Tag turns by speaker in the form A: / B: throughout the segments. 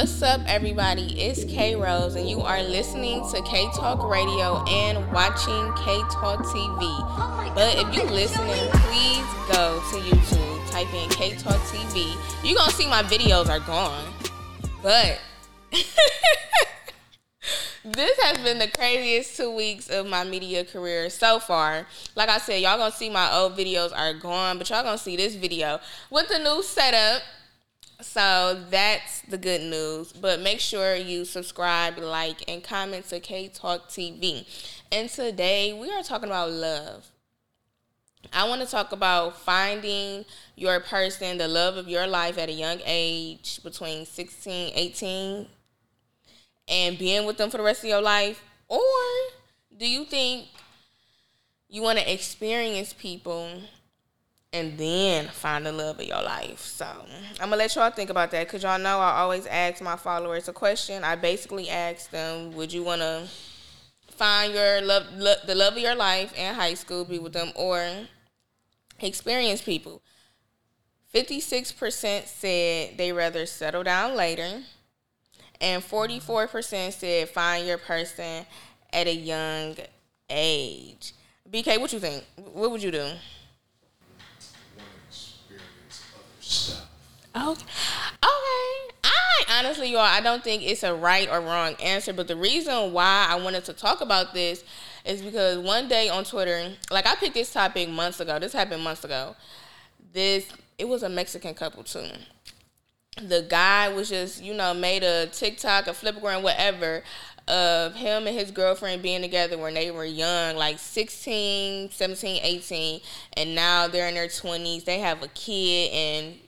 A: What's up, everybody? It's K Rose, and you are listening to KayTalkRadio and watching K Talk TV. But if you're listening, please go to YouTube, type in KayTalkTV. You're gonna see my videos are gone. But this has been the craziest two weeks of my media career so far. Like I said, y'all gonna see my old videos are gone, but y'all gonna see this video with the new setup. So that's the good news. But make sure you subscribe, like, and comment to KayTalkTV. And today we are talking about love. I want to talk about finding your person, the love of your life at a young age, between 16, 18, and being with them for the rest of your life? Or do you think you want to experience people and then find the love of your life? So I'm gonna let y'all think about that because y'all know I always ask my followers a question. I basically ask them, would you want to find your love, lo- the love of your life in high school, be with them, or experience people? 56% said they rather settle down later and 44% said find your person at a young age. BK, what you think? What would you do? Okay. Okay. I honestly, y'all, I don't think it's a right or wrong answer, but the reason why I wanted to talk about this is because one day on Twitter, like I picked this topic months ago. This happened months ago. This it was a Mexican couple too the guy was just, you know, made a TikTok, a Flipagram, whatever, of him and his girlfriend being together when they were young, like 16, 17, 18, and now they're in their 20s. They have a kid and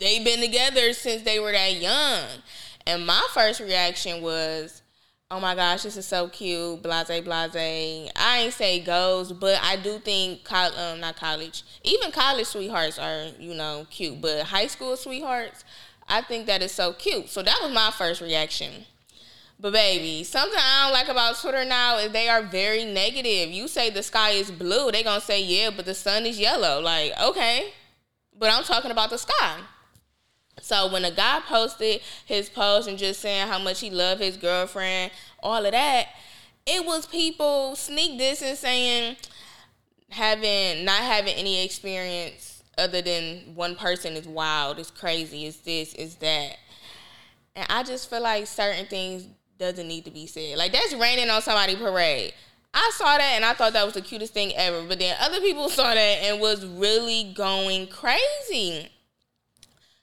A: they've been together since they were that young. And my first reaction was, oh my gosh, this is so cute, blase, blase. I ain't say goes, but I do think, co- um, not college, even college sweethearts are, you know, cute. But high school sweethearts, I think that is so cute. So that was my first reaction. But baby, something I don't like about Twitter now is they are very negative. You say the sky is blue, they gonna say yeah, but the sun is yellow. Like, okay. But I'm talking about the sky. So when a guy posted his post and just saying how much he loved his girlfriend, all of that, it was people sneak this and saying having not having any experience other than one person is wild, it's crazy, it's this, it's that. And I just feel like certain things doesn't need to be said. Like that's raining on somebody parade. I saw that and I thought that was the cutest thing ever. But then other people saw that and was really going crazy.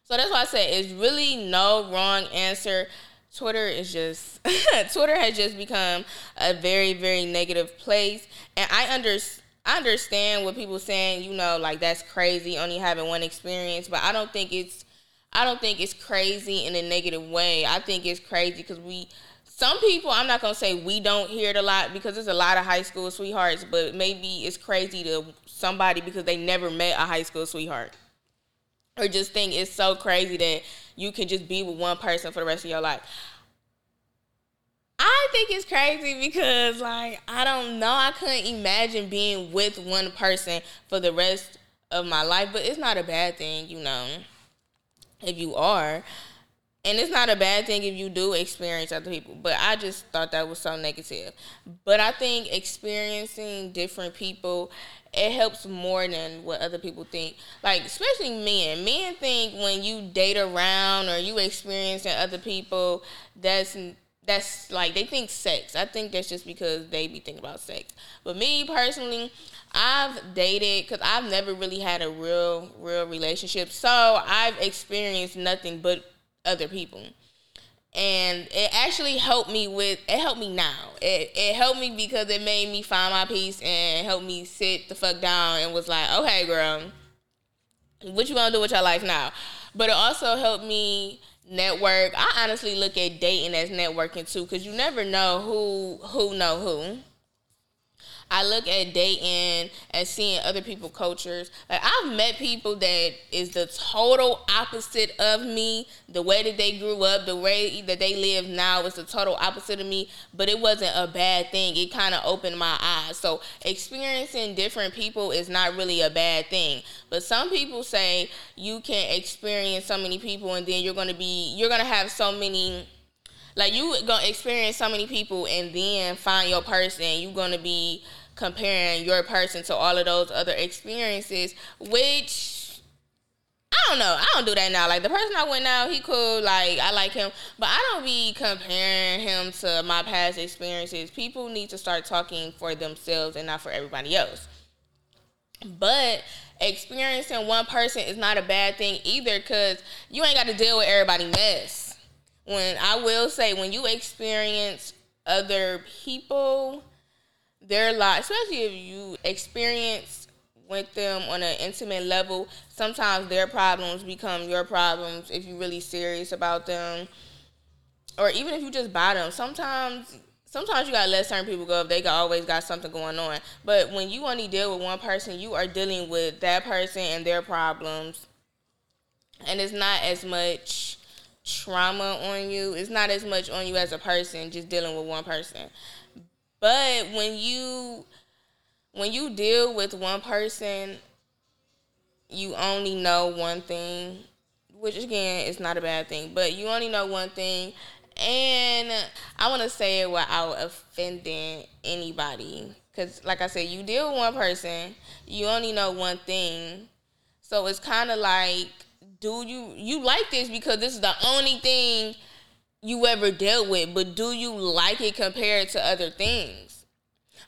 A: So that's why I said it's really no wrong answer. Twitter is just Twitter has just become a very very negative place, and I under I understand what people saying. You know, like that's crazy only having one experience, but I don't think it's I don't think it's crazy in a negative way. I think it's crazy because we some people I'm not gonna say we don't hear it a lot because there's a lot of high school sweethearts, but maybe it's crazy to somebody because they never met a high school sweetheart or just think it's so crazy that you can just be with one person for the rest of your life. I think it's crazy because like I don't know, I couldn't imagine being with one person for the rest of my life, but it's not a bad thing, you know. If you are, and it's not a bad thing if you do experience other people, but I just thought that was so negative. But I think experiencing different people it helps more than what other people think. Like especially men. Men think when you date around or you experiencing other people, that's that's like they think sex. I think that's just because they be thinking about sex. But me personally, I've dated because I've never really had a real real relationship. So I've experienced nothing but other people. And it actually helped me with it helped me now. It, it helped me because it made me find my peace and helped me sit the fuck down and was like okay girl what you to do with your life now? But it also helped me network. I honestly look at dating as networking too because you never know who who know who I look at dating and seeing other people cultures. Like I've met people that is the total opposite of me. The way that they grew up, the way that they live now is the total opposite of me. But it wasn't a bad thing. It kind of opened my eyes. So experiencing different people is not really a bad thing. But some people say you can experience so many people and then you're gonna be you're gonna have so many like you gonna experience so many people and then find your person. you're gonna be comparing your person to all of those other experiences, which I don't know. I don't do that now. Like the person I went out, he cool. Like I like him, but I don't be comparing him to my past experiences. People need to start talking for themselves and not for everybody else. But experiencing one person is not a bad thing either, cause you ain't got to deal with everybody mess when I will say when you experience other people, their life, especially if you experience with them on an intimate level, sometimes their problems become your problems if you're really serious about them. Or even if you just buy them, sometimes sometimes you gotta let certain people go if they got always got something going on. But when you only deal with one person, you are dealing with that person and their problems. And it's not as much trauma on you. It's not as much on you as a person, just dealing with one person. But when you when you deal with one person, you only know one thing, which again is not a bad thing, but you only know one thing. And I want to say it without offending anybody. Because, like I said, you deal with one person, you only know one thing. So it's kind of like do you you like this because this is the only thing you ever dealt with, but do you like it compared to other things?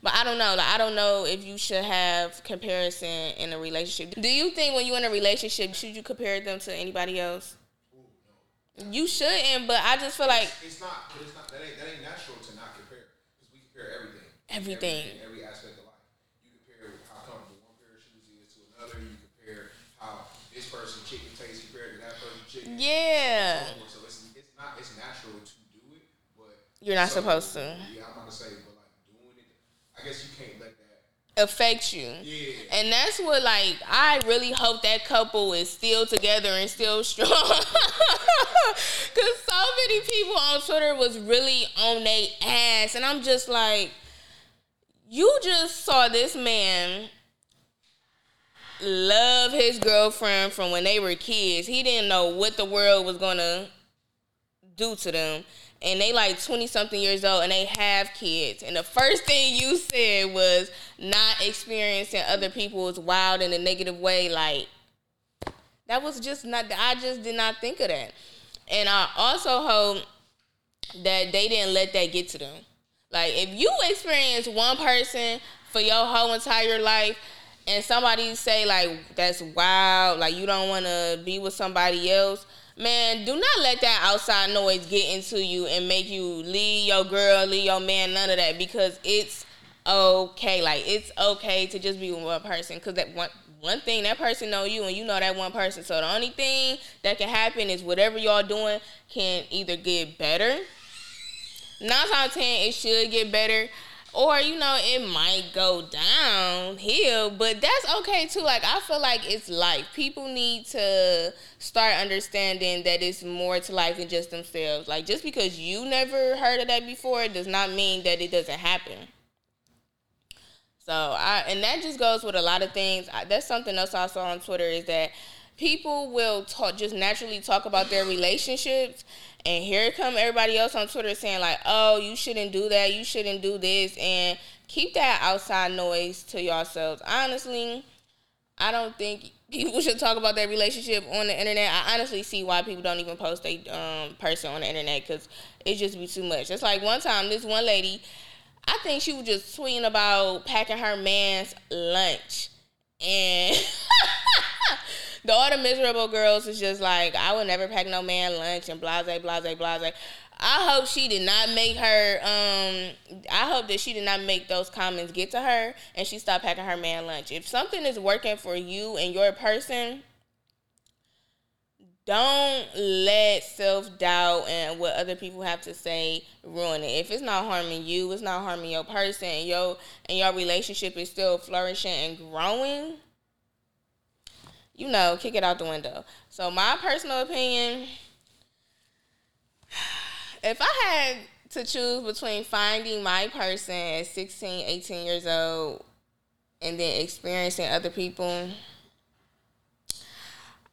A: But I don't know. Like I don't know if you should have comparison in a relationship. Do you think when you're in a relationship, should you compare them to anybody else? Ooh, no. You shouldn't, but I just feel like
B: it's not. But it's not. That ain't that ain't natural to not compare because we compare everything.
A: Everything.
B: everything. Every aspect of life. You compare how comfortable one pair of shoes is to another. You compare how this person chicken tastes
A: yeah.
B: So it's, it's not it's natural to do it, but
A: you're not so, supposed to.
B: Yeah, I'm about to say, but like doing it, I guess you can't let that
A: affect you.
B: Yeah.
A: And that's what like I really hope that couple is still together and still strong. Cause so many people on Twitter was really on their ass. And I'm just like, you just saw this man love his girlfriend from when they were kids. He didn't know what the world was gonna do to them. And they like 20 something years old and they have kids. And the first thing you said was not experiencing other people's wild in a negative way. Like, that was just not, I just did not think of that. And I also hope that they didn't let that get to them. Like, if you experience one person for your whole entire life, and somebody say like that's wild, like you don't want to be with somebody else, man, do not let that outside noise get into you and make you leave your girl, leave your man, none of that because it's okay. Like it's okay to just be with one person because that one one thing that person know you and you know that one person. So the only thing that can happen is whatever y'all doing can either get better. Nine times ten, it should get better or you know it might go downhill but that's okay too. Like i feel like it's life. People need to start understanding that it's more to life than just themselves. Like just because you never heard of that before does not mean that it doesn't happen. So i and that just goes with a lot of things. I, that's something else i saw on twitter is that people will talk just naturally talk about their relationships and here come everybody else on Twitter saying like, "Oh, you shouldn't do that. You shouldn't do this." And keep that outside noise to yourselves. Honestly, I don't think people should talk about their relationship on the internet. I honestly see why people don't even post a um, person on the internet because it just be too much. It's like one time this one lady, I think she was just tweeting about packing her man's lunch, and the all the miserable girls is just like I would never pack no man lunch and blase blase blase. I hope she did not make her. Um, I hope that she did not make those comments get to her, and she stopped packing her man lunch. If something is working for you and your person, don't let self doubt and what other people have to say ruin it. If it's not harming you, it's not harming your person, and your and your relationship is still flourishing and growing. You know, kick it out the window. So my personal opinion, if I had to choose between finding my person at 16, 18 years old and then experiencing other people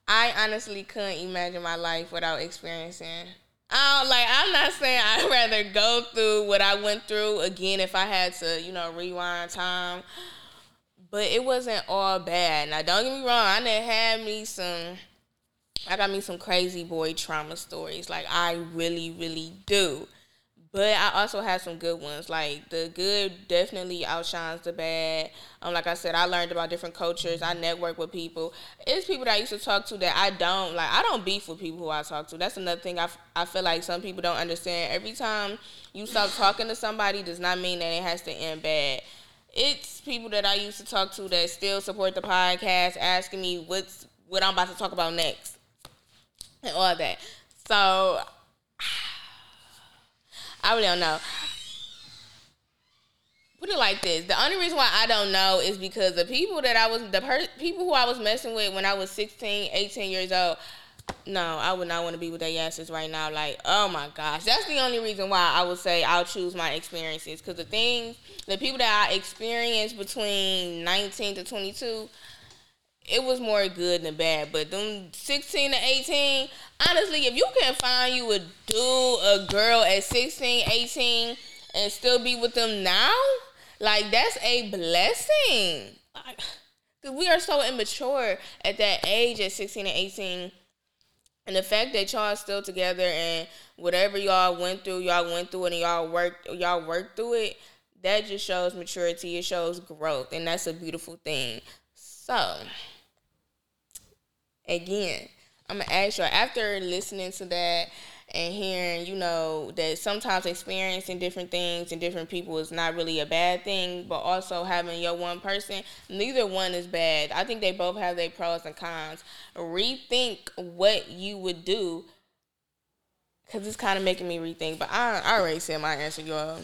A: I honestly couldn't imagine my life without experiencing. I don't like. I'm not saying I'd rather go through what I went through again if I had to, you know, rewind time. But it wasn't all bad. Now, don't get me wrong. I done had me some. I got me some crazy boy trauma stories. Like I really, really do. But I also have some good ones. Like the good definitely outshines the bad. Um, like I said, I learned about different cultures. I network with people. It's people that I used to talk to that I don't like. I don't beef with people who I talk to. That's another thing I, f- I feel like some people don't understand. Every time you stop talking to somebody, does not mean that it has to end bad. It's people that I used to talk to that still support the podcast, asking me what's what I'm about to talk about next, and all that. So I really don't know. Put it like this: the only reason why I don't know is because the people that I was, the per- people who I was messing with when I was 16, 18 years old. No, I would not want to be with their asses right now. Like, oh my gosh, that's the only reason why I would say I'll choose my experiences. Because the things, the people that I experienced between 19 to 22, it was more good than bad. But them 16 to 18, honestly, if you can find you a dude, a girl at 16, 18, and still be with them now, like that's a blessing. Because we are so immature at that age at 16 and 18. And the fact that y'all are still together and whatever y'all went through, y'all went through it and y'all worked y'all worked through it, that just shows maturity. It shows growth. And that's a beautiful thing. So again, I'm gonna ask y'all after listening to that and hearing, you know, that sometimes experiencing different things and different people is not really a bad thing, but also having your one person, neither one is bad. I think they both have their pros and cons. Rethink what you would do because it's kind of making me rethink, but I, I already said my answer, y'all.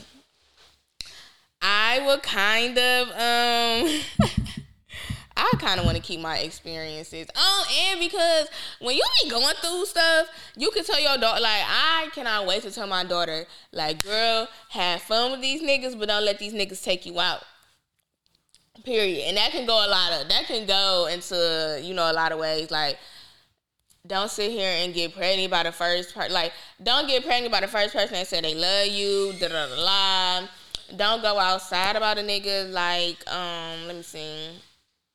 A: I would kind of, um, I kind of want to keep my experiences. Oh, and because when you be going through stuff, you can tell your daughter, like, I cannot wait to tell my daughter, like, girl, have fun with these niggas, but don't let these niggas take you out. Period. And that can go a lot of, that can go into, you know, a lot of ways. Like, don't sit here and get pregnant by the first part. Like, don't get pregnant by the first person that said they love you. Da da da da. Don't go outside about a nigga. Like, um, let me see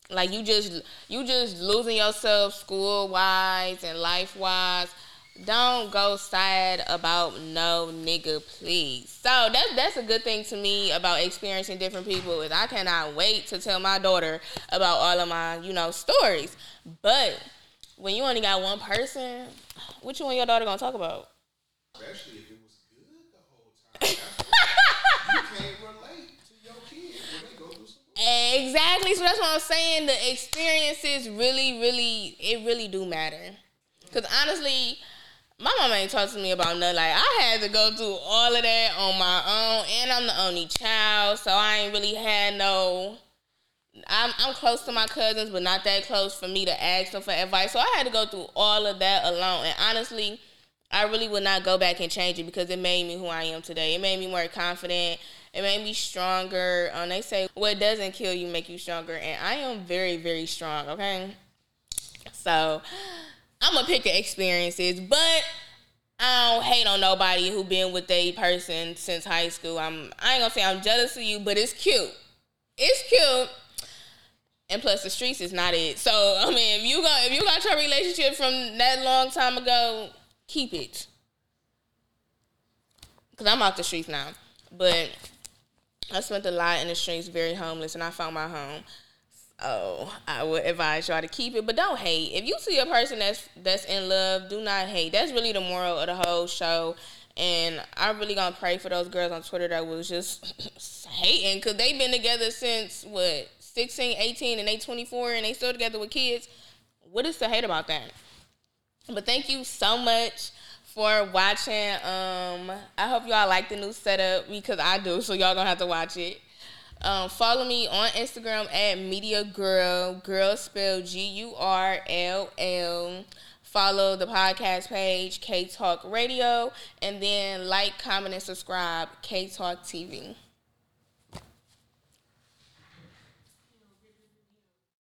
A: like you just you just losing yourself school wise and life wise. Don't go sad about no nigga, please. So that's that's a good thing to me about experiencing different people is I cannot wait to tell my daughter about all of my, you know, stories. But when you only got one person, what you and your daughter gonna talk about?
B: Especially if it was good the whole time. you can't relate to your kids when they go through some
A: Exactly. So that's what I'm saying. The experiences really, really, it really do matter. Cause honestly, my mama ain't talked to me about nothing. Like I had to go through all of that on my own, and I'm the only child, so I ain't really had no. I'm I'm close to my cousins, but not that close for me to ask them for advice. So I had to go through all of that alone. And honestly, I really would not go back and change it because it made me who I am today. It made me more confident. It made me stronger. Um, they say what doesn't kill you make you stronger, and I am very, very strong. Okay, so I'm gonna pick the experiences, but I don't hate on nobody who been with a person since high school. I'm I ain't gonna say I'm jealous of you, but it's cute. It's cute. And plus the streets is not it. So I mean if you got if you got your relationship from that long time ago, keep it. Cause I'm off the streets now. But I spent a lot in the streets, very homeless, and I found my home. So I would advise y'all to keep it, but don't hate. If you see a person that's that's in love, do not hate. That's really the moral of the whole show. And I'm really gonna pray for those girls on Twitter that was just hating because they've been together since what 16, 18, and they 24, and they still together with kids. What is to hate about that? But thank you so much for watching. Um, I hope y'all like the new setup because I do, so y'all gonna have to watch it. Um, follow me on Instagram at MediaGurll. Girl spelled G U R L L. Follow the podcast page, KayTalkRadio, and then like, comment, and subscribe, KayTalkTV.